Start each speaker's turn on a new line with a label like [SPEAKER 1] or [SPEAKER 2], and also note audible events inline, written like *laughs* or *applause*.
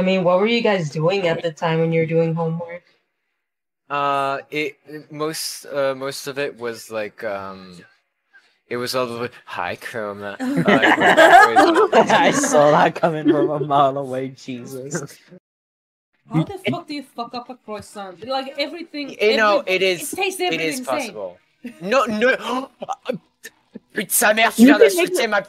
[SPEAKER 1] I mean, what were you guys doing at the time when you were doing homework?
[SPEAKER 2] Uh, it most uh most of it was like um, it was all the hi Chroma. *laughs* Uh, *laughs*
[SPEAKER 3] I saw that coming from a mile away. Jesus.
[SPEAKER 4] How the fuck do you fuck up a croissant? Like everything.
[SPEAKER 2] you know, it is.
[SPEAKER 4] It is
[SPEAKER 2] It tastes
[SPEAKER 4] everything It
[SPEAKER 2] is
[SPEAKER 4] possible. same.
[SPEAKER 2] possible. No, no. Putain sa tu viens d'insulter ma.